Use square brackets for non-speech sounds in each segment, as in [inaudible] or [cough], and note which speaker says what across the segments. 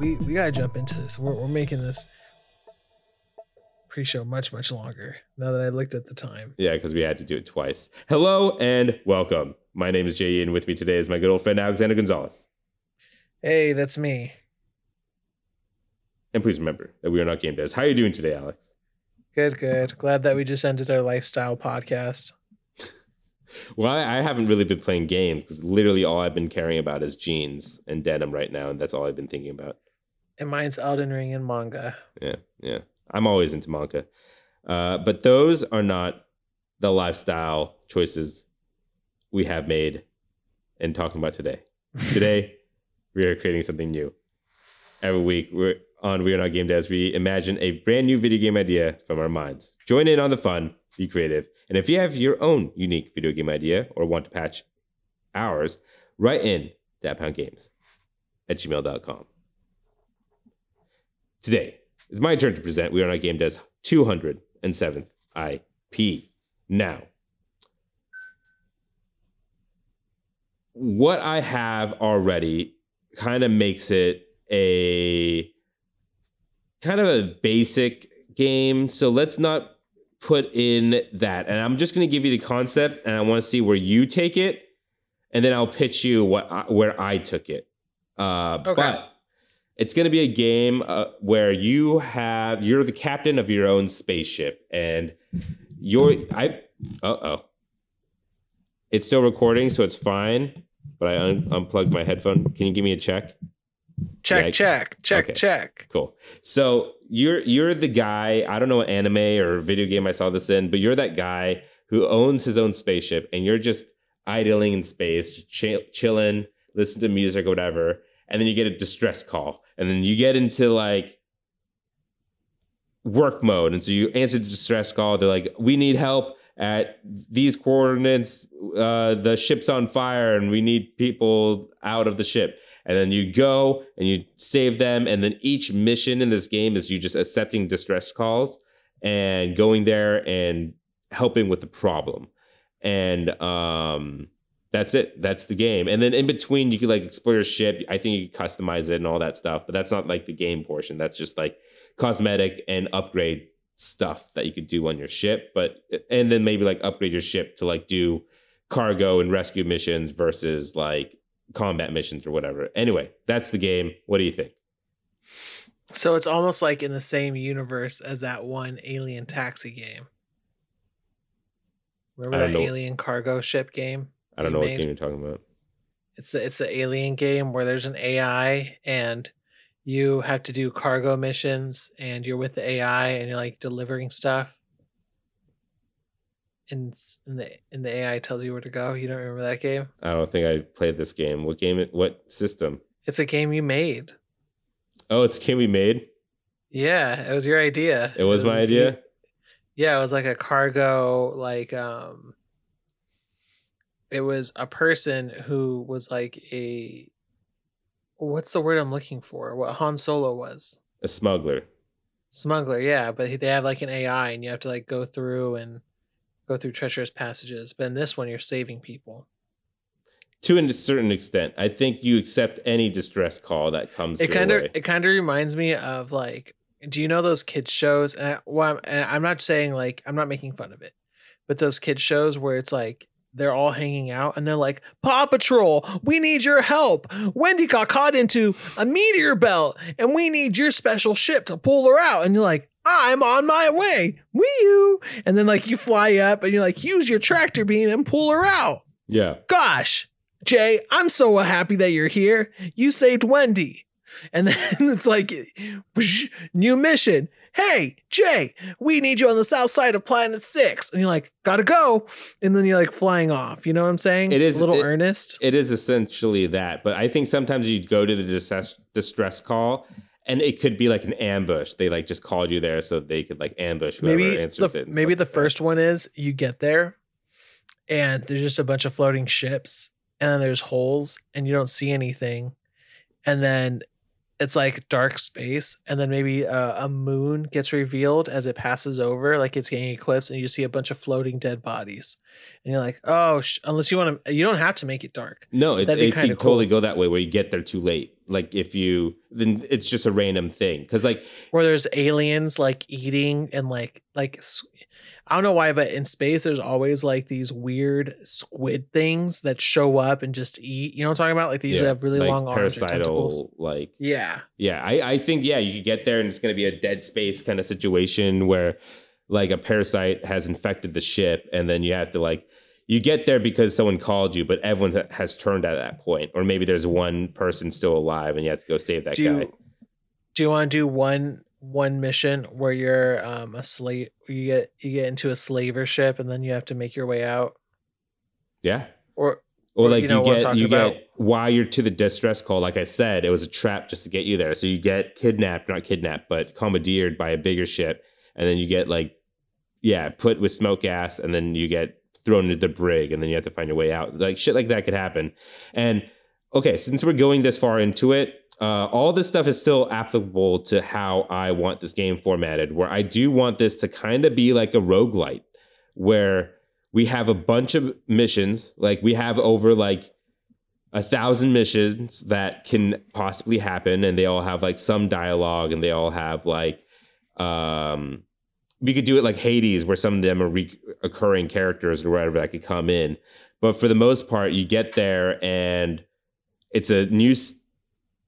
Speaker 1: we we gotta jump into this. We're we're making this pre-show much much longer now that I looked at the time.
Speaker 2: Yeah, because we had to do it twice. Hello and welcome. My name is Jay, and with me today is my good old friend Alexander Gonzalez.
Speaker 1: Hey, that's me.
Speaker 2: And please remember that we are not game devs. How are you doing today, Alex?
Speaker 1: Good, good. Glad that we just ended our lifestyle podcast. [laughs]
Speaker 2: Well, I, I haven't really been playing games because literally all I've been caring about is jeans and denim right now, and that's all I've been thinking about.
Speaker 1: And mine's Elden Ring and manga.
Speaker 2: Yeah, yeah. I'm always into manga. Uh, but those are not the lifestyle choices we have made and talking about today. [laughs] Today, we are creating something new. Every week, we're on We Are Not Game Devs. We imagine a brand new video game idea from our minds. Join in on the fun, be creative. And if you have your own unique video game idea or want to patch ours, write in to Games at gmail.com. Today, it's my turn to present We Are Not Game Devs 207th IP. Now, what I have already kind of makes it a kind of a basic game. So let's not put in that. And I'm just going to give you the concept and I want to see where you take it. And then I'll pitch you what I, where I took it. Uh,
Speaker 1: Okay.
Speaker 2: But it's going to be a game uh, where you have you're the captain of your own spaceship and you're I uh oh. It's still recording, so it's fine. But I un- unplugged my headphone. Can you give me a check?
Speaker 1: Check,
Speaker 2: Yeah,
Speaker 1: check, check,
Speaker 2: okay.
Speaker 1: check.
Speaker 2: Cool. So you're you're the guy. I don't know what anime or video game I saw this in, but you're that guy who owns his own spaceship, and you're just idling in space, just chill, chilling, listen to music or whatever, and then you get a distress call, and then you get into like work mode, and so you answer the distress call. They're like, "We need help." At these coordinates, uh, the ship's on fire and we need people out of the ship and then you go and you save them and then each mission in this game is you just accepting distress calls and going there and helping with the problem and um that's it that's the game and then in between you could like explore your ship i think you can customize it and all that stuff but that's not like the game portion that's just like cosmetic and upgrade stuff that you could do on your ship but and then maybe like upgrade your ship to like do cargo and rescue missions versus like combat missions or whatever. Anyway, that's the game. What do you think?
Speaker 1: So it's almost like in the same universe as that one alien taxi game. Remember that
Speaker 2: know.
Speaker 1: alien cargo ship game?
Speaker 2: I don't know what game you're talking about.
Speaker 1: It's the it's the alien game where there's an AI and you have to do cargo missions and you're with the AI and you're like delivering stuff. And, and the and the AI tells you where to go. You don't remember that game?
Speaker 2: I don't think I played this game. What game? What system?
Speaker 1: It's a game you made.
Speaker 2: Oh, it's a game we made.
Speaker 1: Yeah, it was your idea.
Speaker 2: It was my idea.
Speaker 1: Yeah, it was like a cargo like um it was a person who was like a what's the word I'm looking for? What Han Solo was.
Speaker 2: A smuggler.
Speaker 1: Smuggler, yeah, but they have like an AI and you have to like go through and go through treacherous passages. But in this one you're saving people.
Speaker 2: To a certain extent, I think you accept any distress call that comes.
Speaker 1: It kind of it kind of reminds me of like do you know those kids shows and, I, well, I'm, and I'm not saying like I'm not making fun of it but those kids shows where it's like they're all hanging out and they're like Paw Patrol we need your help Wendy got caught into a meteor belt and we need your special ship to pull her out and you're like I'm on my way wee you and then like you fly up and you're like use your tractor beam and pull her out
Speaker 2: Yeah.
Speaker 1: gosh, Jay, I'm so happy that you're here. You saved Wendy. And then [laughs] it's like, new mission. Hey, Jay, we need you on the south side of planet six. And you're like, gotta go. And then you're like flying off. You know what I'm saying?
Speaker 2: It is-
Speaker 1: a little
Speaker 2: it-
Speaker 1: earnest.
Speaker 2: It is essentially that, but I think sometimes you'd go to the distress, distress call, and it could be like an ambush. They like just called you there so they could like ambush whoever
Speaker 1: maybe
Speaker 2: answers
Speaker 1: the,
Speaker 2: it.
Speaker 1: maybe the
Speaker 2: like that.
Speaker 1: first one is you get there and there's just a bunch of floating ships and then there's holes and you don't see anything and then it's like dark space and then maybe a, a moon gets revealed as it passes over like it's getting eclipsed and you see a bunch of floating dead bodies. And you're like oh sh-, unless you want to you don't have to make it dark.
Speaker 2: No, it, it
Speaker 1: kinda
Speaker 2: totally go that way where you get there too late. like if you then it's just a random thing because like
Speaker 1: where there's aliens like eating and like like I don't know why, but in space there's always like these weird squid things that show up and just eat. You know what I'm talking about? Like they usually
Speaker 2: yeah,
Speaker 1: have really
Speaker 2: like
Speaker 1: long arms or tentacles.
Speaker 2: like
Speaker 1: Yeah.
Speaker 2: Yeah, I, I think yeah, you could get there and it's gonna be a dead space kind of situation where like a parasite has infected the ship and then you have to like you get there because someone called you, but everyone has turned at that point, or maybe there's one person still alive and you have to go save that
Speaker 1: Do
Speaker 2: guy.
Speaker 1: you, do you want to do one one mission where you're um a slave you get you get into a slaver ship and then you have to make your way out?
Speaker 2: Yeah,
Speaker 1: Or
Speaker 2: or
Speaker 1: Or,
Speaker 2: like
Speaker 1: you
Speaker 2: you,
Speaker 1: know I'm
Speaker 2: get you
Speaker 1: about?
Speaker 2: get while you're to the distress call. Like I said, it was a trap just to get you there. So you get kidnapped, not kidnapped, but commandeered by a bigger ship, and then you get like yeah, put with smoke gas, and then you get thrown into the brig, and then you have to find your way out. Like shit like that could happen. And okay, since we're going this far into it, uh, all this stuff is still applicable to how I want this game formatted, where I do want this to kind of be like a roguelite, where we have a bunch of missions, like we have over like a thousand missions that can possibly happen, and they all have like some dialogue, and they all have like um we could do it like Hades, where some of them are recurring characters or whatever that could come in. But for the most part, you get there and it's a new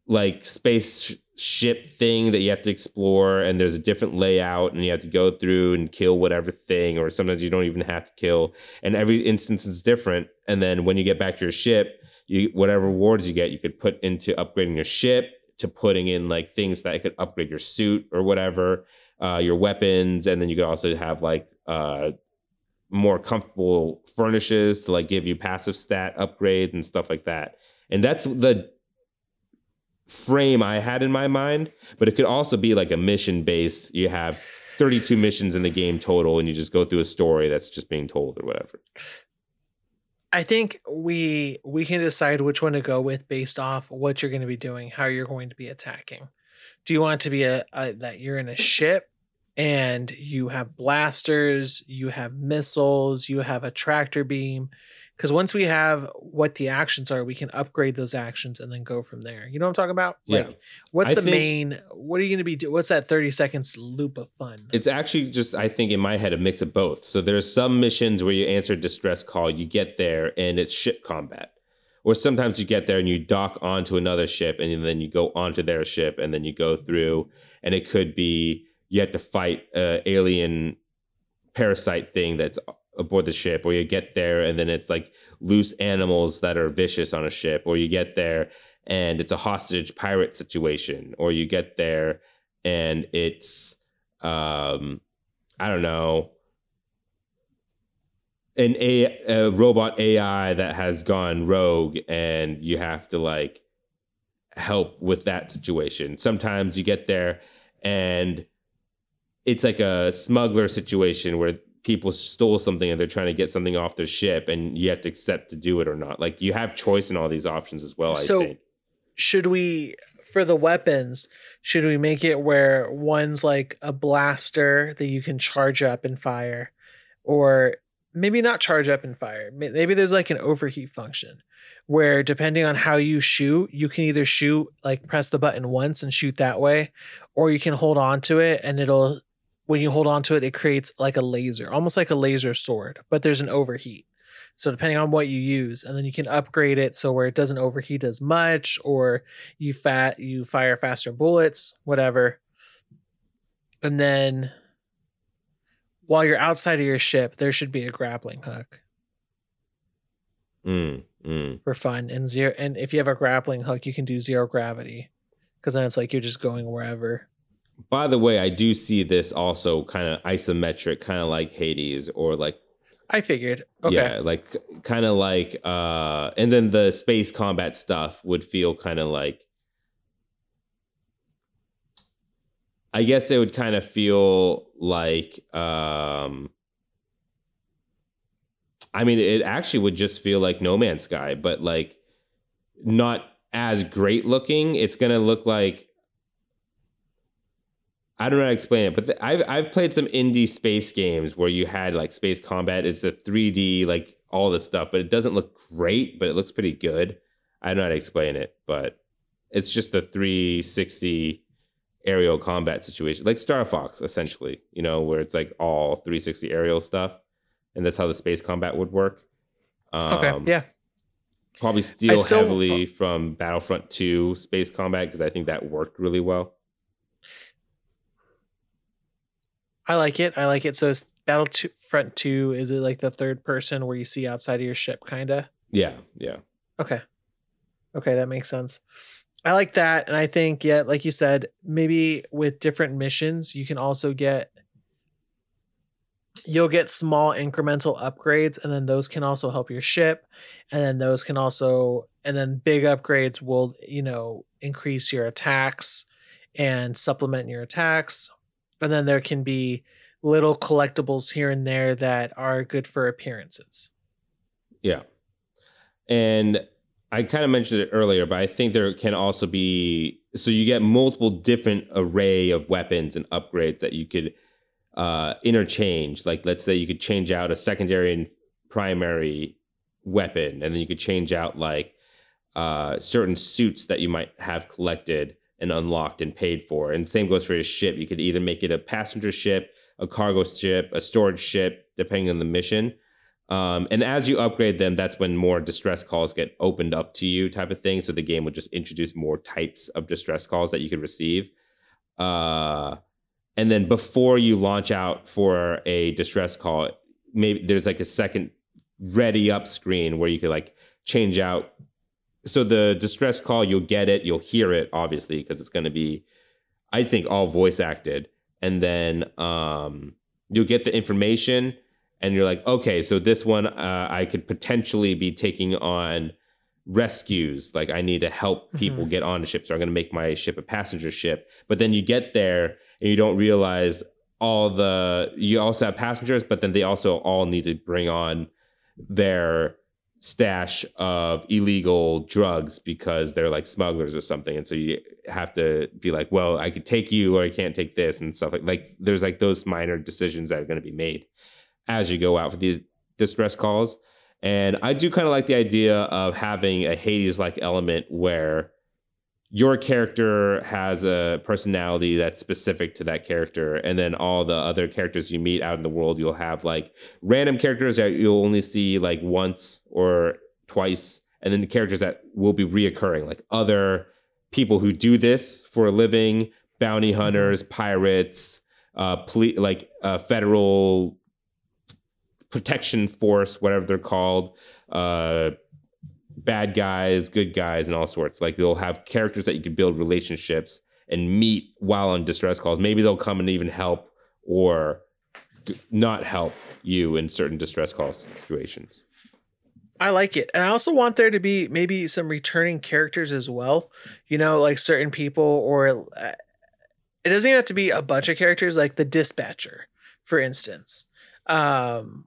Speaker 2: like space ship thing that you have to explore, and there's a different layout, and you have to go through and kill whatever thing, or sometimes you don't even have to kill. And every instance is different. And then when you get back to your ship, you whatever rewards you get, you could put into upgrading your ship to putting in like things that could upgrade your suit or whatever uh, your weapons, and then you could also have like uh, more comfortable furnishes to like give you passive stat upgrade and stuff like that. And that's the frame I had in my mind, but it could also be like a mission based. You have 32 missions in the game total, and you just go through a story that's just being told or whatever.
Speaker 1: I think we we can decide which one to go with based off what you're going to be doing, how you're going to be attacking. Do you want to be a, a that you're in a ship and you have blasters, you have missiles, you have a tractor beam? Because once we have what the actions are, we can upgrade those actions and then go from there. You know what I'm talking about?
Speaker 2: Yeah.
Speaker 1: Like, what's
Speaker 2: I
Speaker 1: the main? What are you going to be? Do- what's that 30 seconds loop of fun?
Speaker 2: It's actually just, I think, in my head, a mix of both. So there's some missions where you answer distress call, you get there, and it's ship combat. Or sometimes you get there and you dock onto another ship, and then you go onto their ship, and then you go through, and it could be you have to fight a alien parasite thing that's aboard the ship, or you get there and then it's like loose animals that are vicious on a ship, or you get there and it's a hostage pirate situation, or you get there and it's um I don't know an a, a robot AI that has gone rogue and you have to like help with that situation. Sometimes you get there and it's like a smuggler situation where people stole something and they're trying to get something off their ship and you have to accept to do it or not. Like you have choice in all these options as well,
Speaker 1: So-
Speaker 2: I think.
Speaker 1: should we for the weapons should we make it where one's like a blaster that you can charge up and fire or maybe not charge up and fire maybe there's like an overheat function where depending on how you shoot you can either shoot like press the button once and shoot that way or you can hold on to it and it'll when you hold on to it it creates like a laser almost like a laser sword but there's an overheat so depending on what you use, and then you can upgrade it so where it doesn't overheat as much, or you fat you fire faster bullets, whatever. And then while you're outside of your ship, there should be a grappling hook
Speaker 2: Mm, mm.
Speaker 1: for fun. And zero and if you have a grappling hook, you can do zero gravity. Because then it's like you're just going wherever.
Speaker 2: By the way, I do see this also kind of isometric, kind of like Hades or like
Speaker 1: I figured. Okay.
Speaker 2: yeah, like kind of like uh and then the space combat stuff would feel kind of like I guess it would kind of feel like um I mean it actually would just feel like No Man's Sky, but like not as great looking. It's going to look like I don't know how to explain it, but the, I've I've played some indie space games where you had like space combat. It's a 3D, like all this stuff, but it doesn't look great, but it looks pretty good. I don't know how to explain it, but it's just the 360 aerial combat situation, like Star Fox, essentially. You know, where it's like all 360 aerial stuff, and that's how the space combat would work. Um,
Speaker 1: okay. Yeah.
Speaker 2: Probably steal
Speaker 1: still-
Speaker 2: heavily from Battlefront 2 space combat because I think that worked really well.
Speaker 1: I like it. I like it. So it's Battlefront 2 is it like the third person where you see outside of your ship kinda?
Speaker 2: Yeah, yeah.
Speaker 1: Okay. Okay, that makes sense. I like that. And I think, yeah, like you said, maybe with different missions, you can also get you'll get small incremental upgrades, and then those can also help your ship. And then those can also and then big upgrades will, you know, increase your attacks and supplement your attacks. And then there can be little collectibles here and there that are good for appearances.
Speaker 2: Yeah. And I kind of mentioned it earlier, but I think there can also be so you get multiple different array of weapons and upgrades that you could uh, interchange. Like let's say you could change out a secondary and primary weapon, and then you could change out like uh, certain suits that you might have collected and unlocked and paid for. And same goes for your ship. You could either make it a passenger ship, a cargo ship, a storage ship, depending on the mission. Um, and as you upgrade them, that's when more distress calls get opened up to you, type of thing. So the game would just introduce more types of distress calls that you could receive. Uh, and then before you launch out for a distress call, maybe there's like a second ready up screen where you could like change out. So the distress call, you'll get it, you'll hear it, obviously, because it's going to be, I think, all voice acted. And then um, you'll get the information and you're like, okay, so this one uh, I could potentially be taking on rescues. Like I need to help people
Speaker 1: Mhm.
Speaker 2: get on the ship, so I'm going to make my ship a passenger ship. But then you get there and you don't realize all the you also have passengers, but then they also all need to bring on their stash of illegal drugs because they're like smugglers or something. And so you have to be like well i could take you or i can't take this and stuff like like there's like those minor decisions that are going to be made as you go out for the distress calls. And i do kind of like the idea of having a hades like element where your character has a personality that's specific to that character and then all the other characters you meet out in the world you'll have like random characters that you'll only see like once or twice and then the characters that will be reoccurring like other people who do this for a living bounty hunters pirates uh ple- like uh federal protection force whatever they're called uh bad guys, good guys, and all sorts. Like they'll have characters that you can build relationships and meet while on distress calls. Maybe they'll come and even help or not help you in certain distress call situations.
Speaker 1: I like it. And I also want there to be maybe some returning characters as well. You know, like certain people, or uh, it doesn't even have to be a bunch of characters, like the dispatcher, for instance. Um,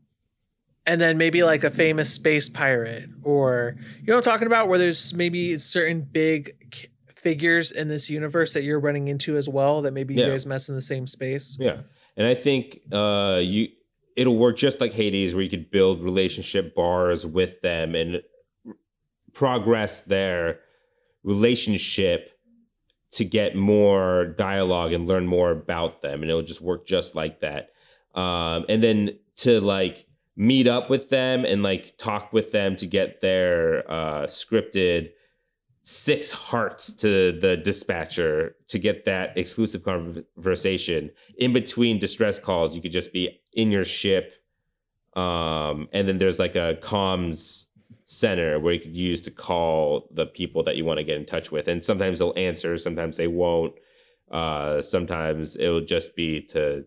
Speaker 1: and then maybe like a famous space pirate, or you know what I'm talking about, where there's maybe certain big figures in this universe that you're running into as well that maybe
Speaker 2: Yeah.
Speaker 1: you guys mess in the same space.
Speaker 2: Yeah. And I think uh you it'll work just like Hades where you could build relationship bars with them and progress their relationship to get more dialogue and learn more about them and it'll just work just like that. Um and then to like meet up with them and like talk with them to get their uh scripted six hearts to the dispatcher to get that exclusive conversation. In between distress calls you could just be in your ship um and then there's like a comms center where you could use to call the people that you want to get in touch with. And sometimes they'll answer sometimes they won't. Uh sometimes it'll just be to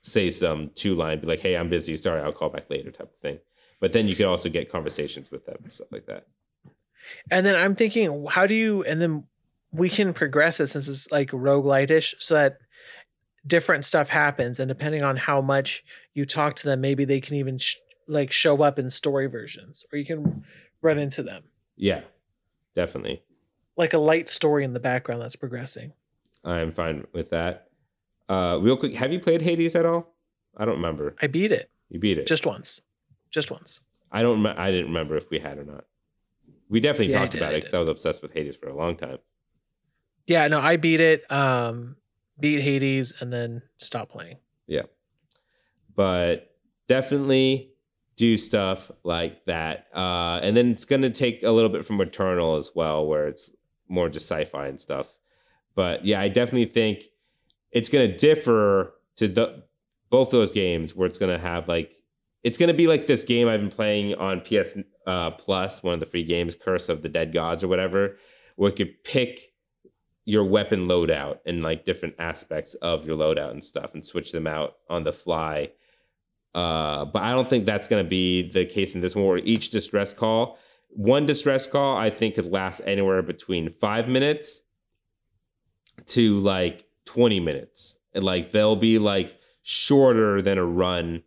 Speaker 2: say some two line be like hey i'm busy sorry i'll call back later type of thing but then you could also get conversations with them and stuff like that
Speaker 1: And then I'm thinking, how do you, and then we can progress it since it's like roguelite-ish so that different stuff happens. And depending on how much you talk to them, maybe they can even sh- like show up in story versions or you can run into them.
Speaker 2: yeah definitely
Speaker 1: Like a light story in the background that's progressing.
Speaker 2: I'm fine with that. Uh, real quick, have you played Hades at all? I don't remember.
Speaker 1: I beat it
Speaker 2: You beat it.
Speaker 1: just once. Just once.
Speaker 2: I don't. rem- I didn't remember if we had or not. We definitely
Speaker 1: Yeah,
Speaker 2: talked
Speaker 1: did,
Speaker 2: about
Speaker 1: I
Speaker 2: it because I was obsessed with Hades for a long time.
Speaker 1: Yeah, no, I beat it. Um, beat Hades and then stopped playing.
Speaker 2: Yeah, but definitely do stuff like that. Uh, and then it's going to take a little bit from Eternal as well, where it's more just sci-fi and stuff. But yeah, I definitely think it's going to differ to the both those games, where it's going to have like it's going to be like this game I've been playing on PS uh, Plus, one of the free games, Curse of the Dead Gods or whatever, where you could pick your weapon loadout and like different aspects of your loadout and stuff and switch them out on the fly. Uh, but I don't think that's going to be the case in this one. Where each distress call, one distress call, I think could last anywhere between five minutes to like twenty minutes, and like they'll be like shorter than a run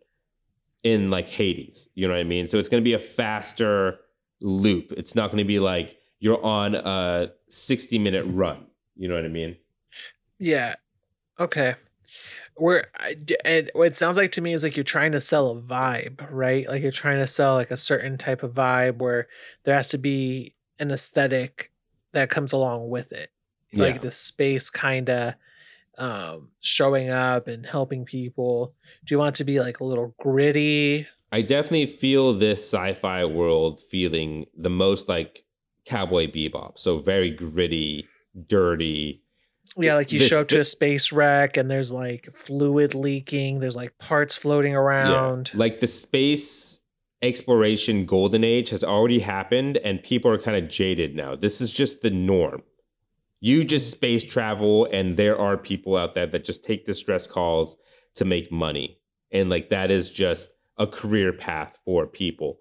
Speaker 2: in like Hades. You know what I mean? So it's going to be a faster loop. It's not going to be like you're on a sixty minute run. You know what I mean?
Speaker 1: Yeah. Okay. Where and what it sounds like to me is like you're trying to sell a vibe, right? Like you're trying to sell like a certain type of vibe where there has to be an aesthetic that comes along with it. Like
Speaker 2: Yeah.
Speaker 1: the space kind of um showing up and helping people. Do you want to be like a little gritty?
Speaker 2: I definitely feel this sci-fi world feeling the most like Cowboy Bebop. So very gritty, dirty.
Speaker 1: Yeah, like you
Speaker 2: This
Speaker 1: show up to a space wreck and there's like fluid leaking, there's like parts floating around.
Speaker 2: Like the space exploration golden age has already happened and people are kind of jaded now. This is just the norm. You just space travel and there are people out there that just take distress calls to make money. And like that is just a career path for people.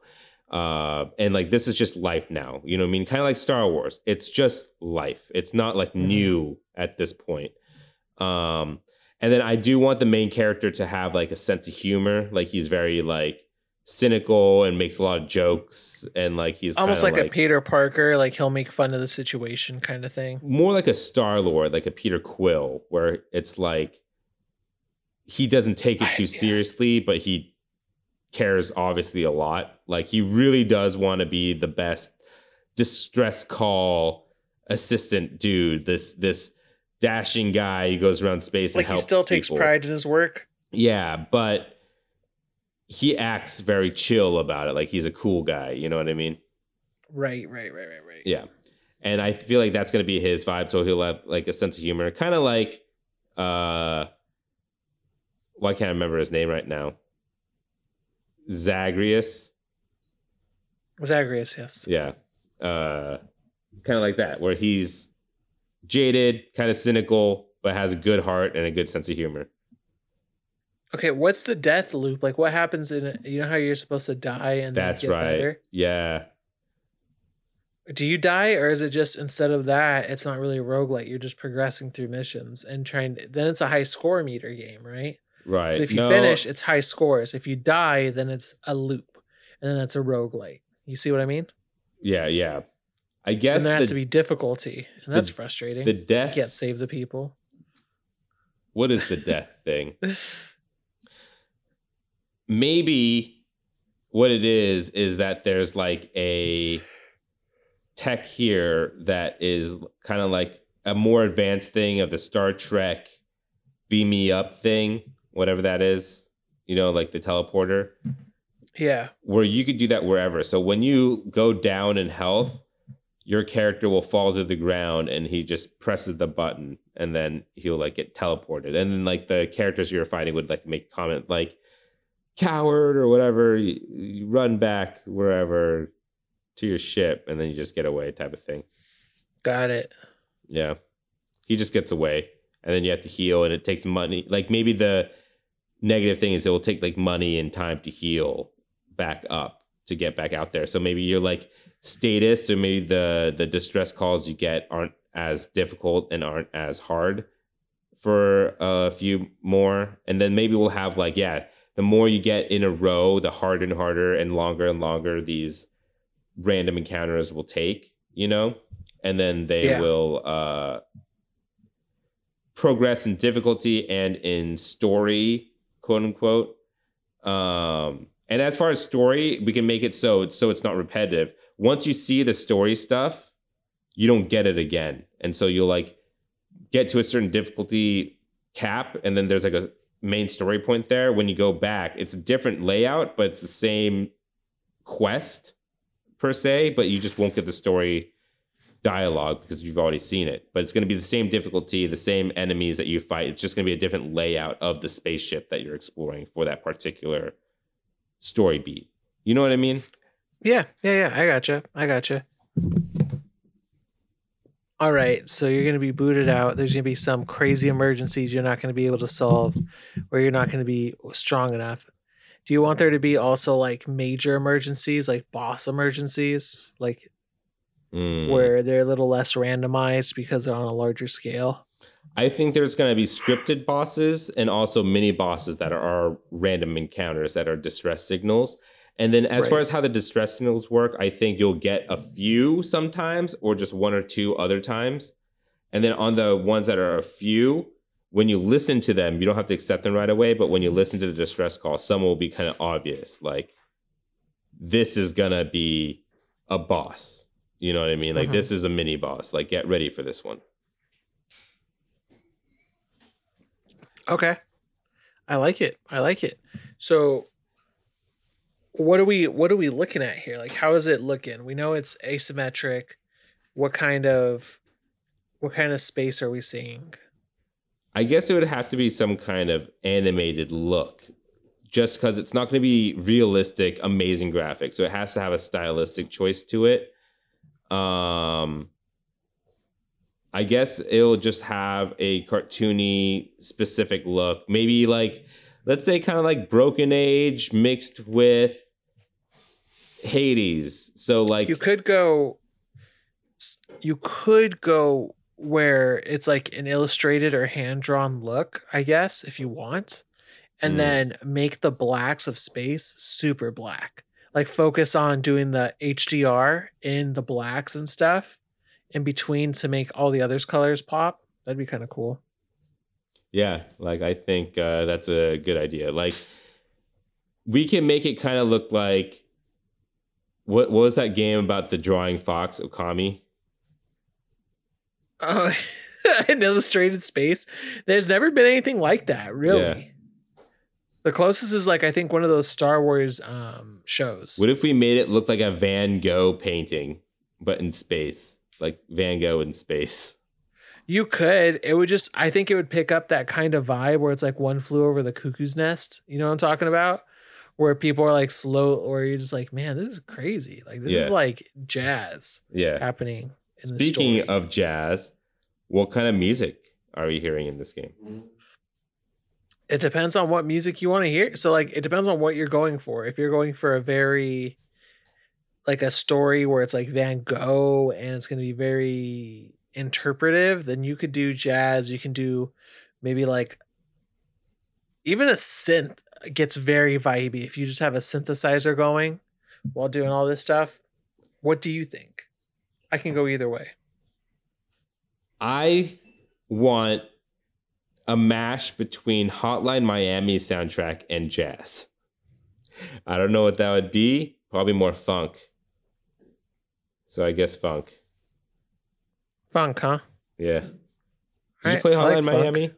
Speaker 2: Uh, and like this is just life now. You know what I mean? Kind of like Star Wars. It's just life. It's not like
Speaker 1: Mhm.
Speaker 2: new at this point. Um, and then I do want the main character to have like a sense of humor. Like he's very like cynical and makes a lot of jokes and like he's
Speaker 1: Almost
Speaker 2: kinda
Speaker 1: like, a Peter Parker, like he'll make fun of the situation kind of thing.
Speaker 2: more like a Star Lord, like a Peter Quill, where it's like he doesn't take it
Speaker 1: I-
Speaker 2: too
Speaker 1: yeah.
Speaker 2: seriously, but he cares obviously a lot. Like he really does want to be the best distress call assistant dude. This this dashing guy who goes around space
Speaker 1: Like
Speaker 2: and
Speaker 1: he
Speaker 2: helps
Speaker 1: still takes
Speaker 2: people.
Speaker 1: pride in his work.
Speaker 2: Yeah, but he acts very chill about it. Like he's a cool guy. You know what I mean?
Speaker 1: Right, right, right, right, right.
Speaker 2: Yeah. And I feel like that's gonna be his vibe. So he'll have like a sense of humor. Kind of like uh why can't I remember his name right now? Zagreus.
Speaker 1: Zagreus, yes.
Speaker 2: Yeah. Uh kind of like that, where he's jaded, kind of cynical, but has a good heart and a good sense of humor.
Speaker 1: Okay, what's the death loop? Like what happens in it? You know how you're supposed to die and then
Speaker 2: That's right.
Speaker 1: better?
Speaker 2: Yeah.
Speaker 1: Do you die or is it just instead of that, it's not really a roguelite, you're just progressing through missions and trying to, then it's a high score meter game, right?
Speaker 2: Right.
Speaker 1: So if you
Speaker 2: No,
Speaker 1: finish, it's high scores. If you die, then it's a loop. And then that's a roguelite. You see what I mean?
Speaker 2: Yeah, yeah. I guess
Speaker 1: And there has to be difficulty. And
Speaker 2: the-
Speaker 1: that's frustrating.
Speaker 2: the
Speaker 1: you
Speaker 2: death
Speaker 1: can't save the people.
Speaker 2: what is the death thing? [laughs] maybe what it is is that there's like a tech here that is kind of like a more advanced thing of the Star Trek beam me up thing, whatever that is, you know, like the teleporter,
Speaker 1: Yeah.
Speaker 2: where you could do that wherever. So when you go down in health, your character will fall to the ground and he just presses the button and then he'll like get teleported. And then like the characters you're fighting would like make comment like coward or whatever, you, you run back wherever to your ship and then you just get away type of thing.
Speaker 1: Got it.
Speaker 2: Yeah. He just gets away and then you have to heal and it takes money. Like maybe the negative thing is it will take like money and time to heal back up to get back out there. So maybe you're like status or maybe the the distress calls you get aren't as difficult and aren't as hard for a few more and then maybe we'll have like yeah the more you get in a row the harder and harder and longer and longer these random encounters will take you know and then they
Speaker 1: Yeah.
Speaker 2: will uh progress in difficulty and in story quote unquote um And as far as story, we can make it so it's so it's not repetitive. Once you see the story stuff, you don't get it again. And so you'll like get to a certain difficulty cap and then there's like a main story point there. When you go back, it's a different layout, but it's the same quest per se, but you just won't get the story dialogue because you've already seen it. But it's going to be the same difficulty, the same enemies that you fight. It's just going to be a different layout of the spaceship that you're exploring for that particular story beat. You know what I mean?
Speaker 1: Yeah, yeah, yeah. I gotcha. I gotcha. All right, so you're going to be booted out. There's going to be some crazy emergencies you're not going to be able to solve, or you're not going to be strong enough. Do you want there to be also like major emergencies, like boss emergencies, like
Speaker 2: Mm.
Speaker 1: where they're a little less randomized because they're on a larger scale?
Speaker 2: I think there's going to be scripted bosses and also mini bosses that are, random encounters that are distress signals. And then, as far as how the distress signals work, I think you'll get a few sometimes or just one or two other times. And then, on the ones that are a few, when you listen to them, you don't have to accept them right away. But when you listen to the distress call, some will be kind of obvious. Like, this is going to be a boss. You know what I mean? Like,
Speaker 1: Mhm.
Speaker 2: this is a mini boss. Like, get ready for this one.
Speaker 1: Okay. I like it. I like it. So what are we what are we looking at here? Like how is it looking? We know it's asymmetric. What kind of what kind of space are we seeing?
Speaker 2: I guess it would have to be some kind of animated look, just because it's not going to be realistic, amazing graphics. So it has to have a stylistic choice to it. Um, I guess it'll just have a cartoony, specific look. Maybe like, let's say, kind of like Broken Age mixed with Hades. So like,
Speaker 1: You could go you could go where it's like an illustrated or hand drawn look, I guess, if you want. And
Speaker 2: Mm.
Speaker 1: then make the blacks of space super black. Like focus on doing the HDR in the blacks and stuff in between to make all the others colors pop. That'd be kind of cool.
Speaker 2: Yeah, like I think uh, that's a good idea. Like we can make it kind of look like what, what was that game about the drawing fox Okami?
Speaker 1: Oh, [laughs] an illustrated space. There's never been anything like that, really.
Speaker 2: Yeah.
Speaker 1: The closest is like I think one of those Star Wars um shows.
Speaker 2: What if we made it look like a Van Gogh painting, but in space, like Van Gogh in space?
Speaker 1: You could. It would just. I think it would pick up that kind of vibe where it's like one flew over the cuckoo's nest. You know what I'm talking about? Where people are like slow, or you're just like, man, this is crazy. Like this
Speaker 2: Yeah.
Speaker 1: is like jazz
Speaker 2: Yeah.
Speaker 1: happening. In the
Speaker 2: Speaking of jazz, what kind of music are we hearing in this game?
Speaker 1: it depends on what music you want to hear. So like, it depends on what you're going for. If you're going for a very like a story where it's like Van Gogh and it's going to be very interpretive, then you could do jazz. You can do maybe like even a synth gets very vibey if you just have a synthesizer going while doing all this stuff. What do you think? I can go either way.
Speaker 2: I want a mash between Hotline Miami soundtrack and jazz. I don't know what that would be. Probably more funk. So I guess funk.
Speaker 1: Funk, huh?
Speaker 2: Yeah. Did you play
Speaker 1: I like
Speaker 2: Hotline
Speaker 1: funk.
Speaker 2: Miami?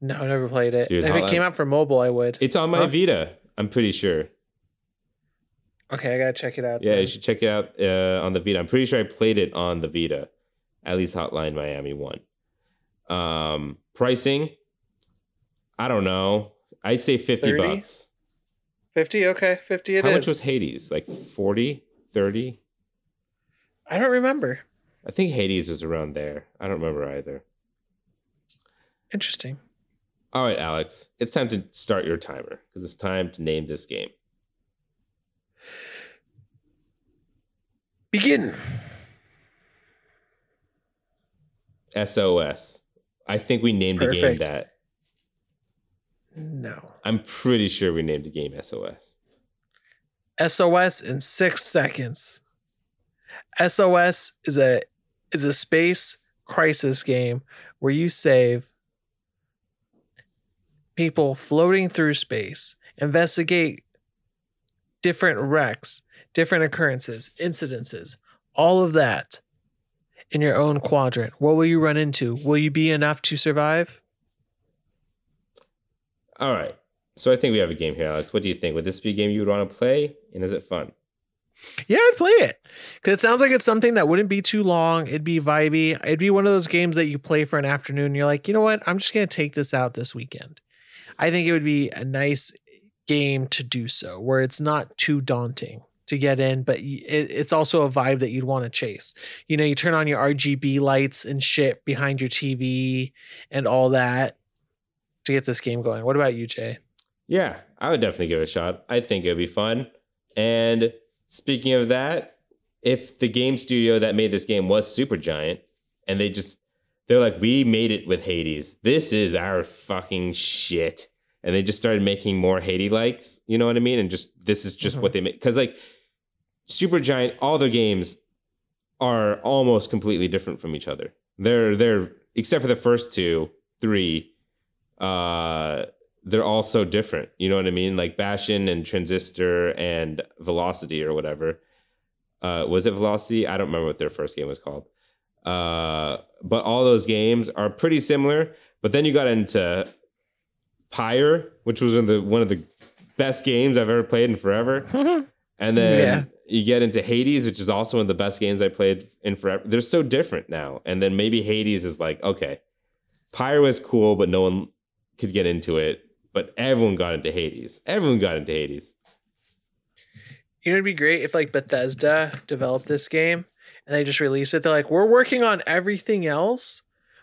Speaker 1: No, I never played it.
Speaker 2: Dude,
Speaker 1: if it came out for mobile, I would.
Speaker 2: It's on my
Speaker 1: Huh?
Speaker 2: Vita. I'm pretty sure.
Speaker 1: Okay, I gotta check it out.
Speaker 2: Yeah,
Speaker 1: then.
Speaker 2: you should check it out uh, on the Vita. I'm pretty sure I played it on the Vita. At least Hotline Miami one. Um, pricing, I don't know. I'd say 50
Speaker 1: 30?
Speaker 2: bucks.
Speaker 1: 50 okay 50 it
Speaker 2: How
Speaker 1: is.
Speaker 2: much was Hades? Like 40, 30?
Speaker 1: i don't remember
Speaker 2: I think Hades was around there. I don't remember either.
Speaker 1: interesting
Speaker 2: All right, Alex, it's time to start your timer because it's time to name this game.
Speaker 1: begin
Speaker 2: SOS. I think we named the game that.
Speaker 1: no
Speaker 2: I'm pretty sure we named the game SOS.
Speaker 1: sos in six seconds sos is a is a space crisis game where you save people floating through space investigate different wrecks, different occurrences, incidences, all of that in your own quadrant. What will you run into? Will you be enough to survive?
Speaker 2: All right. So I think we have a game here, Alex. What do you think? Would this be a game you would want to play? And is it fun?
Speaker 1: Yeah, I'd play it because it sounds like it's something that wouldn't be too long. It'd be vibey. It'd be one of those games that you play for an afternoon. You're like, you know what? I'm just gonna take this out this weekend. I think it would be a nice game to do so, where it's not too daunting to get in, but it, it's also a vibe that you'd want to chase. You know, you turn on your RGB lights and shit behind your TV and all that to get this game going. What about you, Jay?
Speaker 2: Yeah, I would definitely give it a shot. I think it would be fun. And speaking of that, if the game studio that made this game was Supergiant and they just they're like, we made it with Hades. This is our fucking shit. And they just started making more Hades likes, you know what I mean? And just this is just
Speaker 1: Mhm.
Speaker 2: what they make. Cause like Supergiant, all their games are almost completely different from each other. They're they're except for the first two, three, uh they're all so different. You know what I mean? Like Bastion and Transistor and Velocity or whatever. Uh, was it Velocity? I don't remember what their first game was called. Uh, but all those games are pretty similar. But then you got into Pyre, which was one of the one of the best games I've ever played in forever. [laughs] And then
Speaker 1: Yeah.
Speaker 2: you get into Hades, which is also one of the best games I played in forever. They're so different now. And then maybe Hades is like, okay, Pyre was cool, but no one could get into it. But everyone got into Hades. Everyone got into Hades.
Speaker 1: You know, it'd be great if like Bethesda developed this game and they just released it. They're like, we're working on everything else,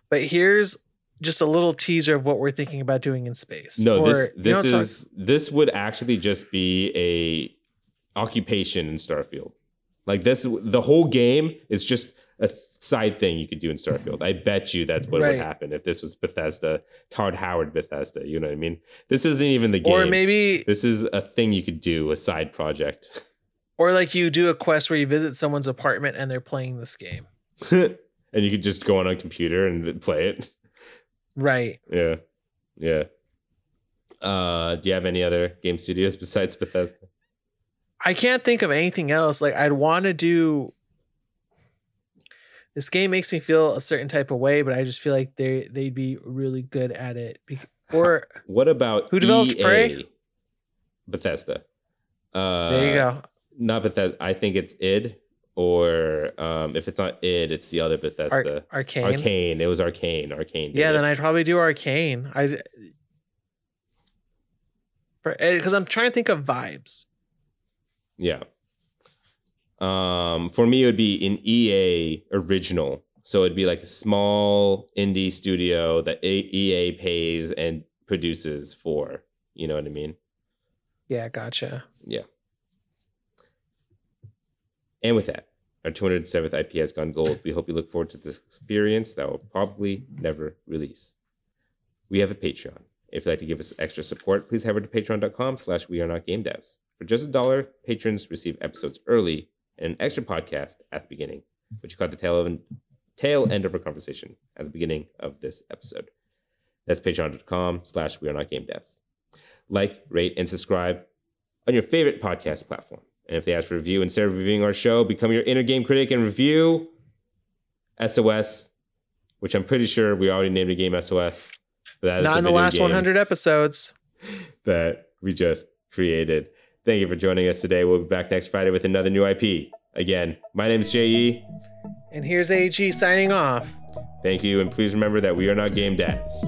Speaker 1: but here's just a little teaser of what we're thinking about doing in space.
Speaker 2: No,
Speaker 1: Or,
Speaker 2: this
Speaker 1: you know
Speaker 2: this
Speaker 1: what I'm
Speaker 2: is this would actually just be a occupation in Starfield. Like this, the whole game is just a side thing you could do in Starfield. I bet you that's what
Speaker 1: Right.
Speaker 2: would happen if this was Bethesda, Todd Howard Bethesda. You know what I mean? This isn't even the game.
Speaker 1: or maybe,
Speaker 2: this is a thing you could do, a side project. [laughs]
Speaker 1: or like you do a quest where you visit someone's apartment and they're playing this game. [laughs]
Speaker 2: and you could just go on a computer and play it.
Speaker 1: Right.
Speaker 2: Yeah. Yeah. Uh, do you have any other game studios besides Bethesda?
Speaker 1: I can't think of anything else. Like I'd want to do. This game makes me feel a certain type of way, but I just feel like they they'd be really good at it. Or
Speaker 2: What about
Speaker 1: Who developed
Speaker 2: EA?
Speaker 1: Prey?
Speaker 2: Bethesda. Uh,
Speaker 1: there you go.
Speaker 2: Not Bethesda. I think it's id, or um, if it's not id, it's the other Bethesda.
Speaker 1: Ar- Arkane.
Speaker 2: Arkane. It was Arkane. Arkane.
Speaker 1: Yeah,
Speaker 2: it.
Speaker 1: then I'd probably do Arkane. I because I'm trying to think of vibes.
Speaker 2: Yeah. Um, for me, it would be an EA original. So it'd be like a small indie studio that EA pays and produces for. You know what I mean?
Speaker 1: Yeah, gotcha.
Speaker 2: Yeah. And with that, our 207th IP has gone gold. We hope you look forward to this experience that will probably never release. We have a Patreon. If you'd like to give us extra support, please head over to patreon.com slash we are not game devs. For just a dollar, patrons receive episodes early an extra podcast at the beginning, which caught the tail, of, tail end of our conversation at the beginning of this episode. That's patreon.com slash we are not game devs. Like, rate, and subscribe on your favorite podcast platform. And if they ask for a review instead of reviewing our show, become your inner game critic and review SOS, which I'm pretty sure we already named a game SOS. But that is
Speaker 1: Not in the last 100 episodes. [laughs]
Speaker 2: that we just created. Thank you for joining us today. We'll be back next Friday with another new IP. Again, my name is J.E.
Speaker 1: And here's AG signing off.
Speaker 2: Thank you, and please remember that we are not game dads.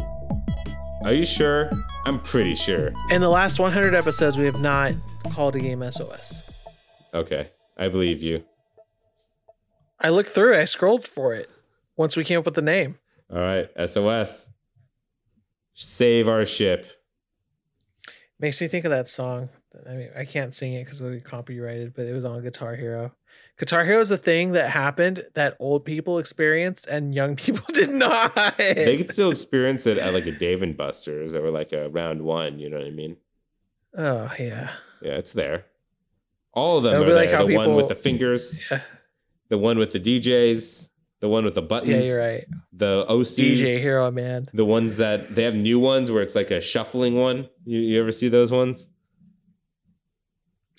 Speaker 2: Are you sure? I'm pretty sure.
Speaker 1: In the last 100 episodes, we have not called a game SOS.
Speaker 2: Okay, I believe you.
Speaker 1: I looked through it. I scrolled for it once we came up with the name.
Speaker 2: All right, SOS. Save our ship.
Speaker 1: Makes me think of that song. I mean, I can't sing it because it'll be copyrighted, but it was on Guitar Hero. Guitar Hero is a thing that happened that old people experienced and young [laughs] people did not.
Speaker 2: They could still experience it at like a Dave and Buster's or like a round one. You know what I mean?
Speaker 1: oh yeah,
Speaker 2: Yeah, it's there. All of them are
Speaker 1: like
Speaker 2: there. the one with the fingers,
Speaker 1: yeah,
Speaker 2: the one with the DJs, the one with the buttons.
Speaker 1: yeah. You're right.
Speaker 2: The OCs.
Speaker 1: DJ Hero man.
Speaker 2: The ones that they have new ones where it's like a shuffling one. You, you ever see those ones?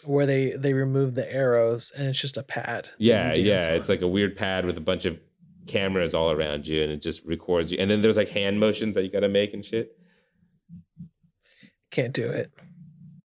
Speaker 1: Where they they remove the arrows and it's just a pad.
Speaker 2: Yeah, yeah.
Speaker 1: on.
Speaker 2: It's like a weird pad with a bunch of cameras all around you, and it just records you. And then there's like hand motions that you got to make and shit.
Speaker 1: can't do it.